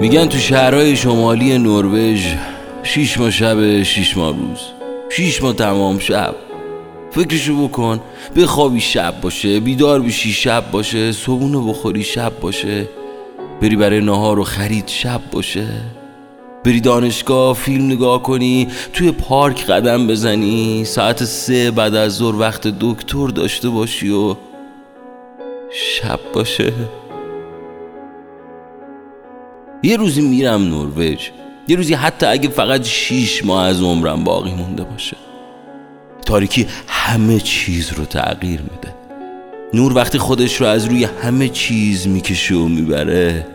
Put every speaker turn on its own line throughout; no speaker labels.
میگن تو شهرهای شمالی نروژ شیش ماه شب شیش ماه روز. شیش ماه تمام شب. فکرشو بکن بخوابی شب باشه بیدار بشی شب باشه صبونه بخوری شب باشه. بری برای نهار و خرید شب باشه. بری دانشگاه فیلم نگاه کنی توی پارک قدم بزنی. ساعت سه بعد از ظهر وقت دکتر داشته باشی و شب باشه. یه روزی میرم نروژ. یه روزی حتی اگه فقط شیش ماه از عمرم باقی مونده باشه. تاریکی همه چیز رو تغییر میده. نور وقتی خودش رو از روی همه چیز می‌کشه و می‌بره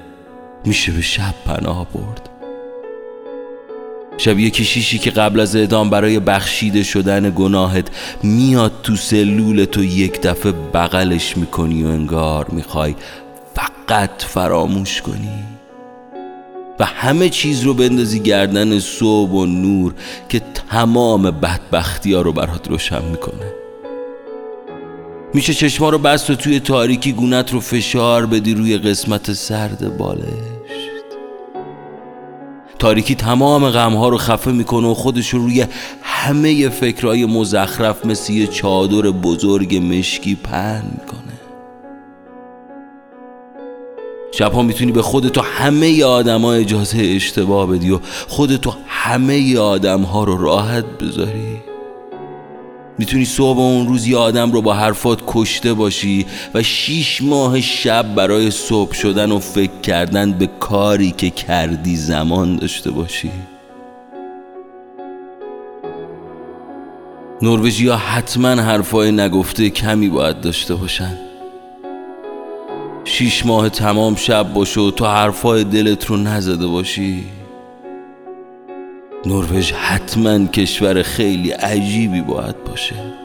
میشه به شب پناه برد. شبیه کشیشی که قبل از اعدام برای بخشیده شدن گناهت میاد تو سلول تو یک دفعه بغلش می‌کنی و انگار می‌خوای فقط فراموش کنی. و همه چیز رو بندازی گردن صبح و نور که تمام بدبختی ها رو برات روشن می‌کنه. میشه چشما رو بست و توی تاریکی گونت رو فشار بدی روی قسمت سرد بالشت. تاریکی تمام غمها رو خفه می‌کنه و خودش رو روی همه فکرهای مزخرف مثل یه چادر بزرگ مشکی پهن می‌کنه. شبها می‌تونی به خودتو همه آدما اجازه اشتباه بدی و خودتو همه آدم ها رو راحت بذاری. می‌تونی صبح اون روز یه آدم رو با حرفات کشته باشی و شیش ماه شب برای صبح شدن و فکر کردن به کاری که کردی زمان داشته باشی. نروژی ها حتما حرفای نگفته کمی باید داشته باشن. شیش ماه تمام شب باشه و تو حرفای دلت رو نزده باشی. نروژ حتما کشور خیلی عجیبی باید باشه.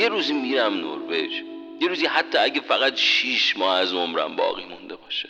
یه روزی میرم نروژ یه روزی حتی اگه فقط شیش ماه از عمرم باقی مونده باشه.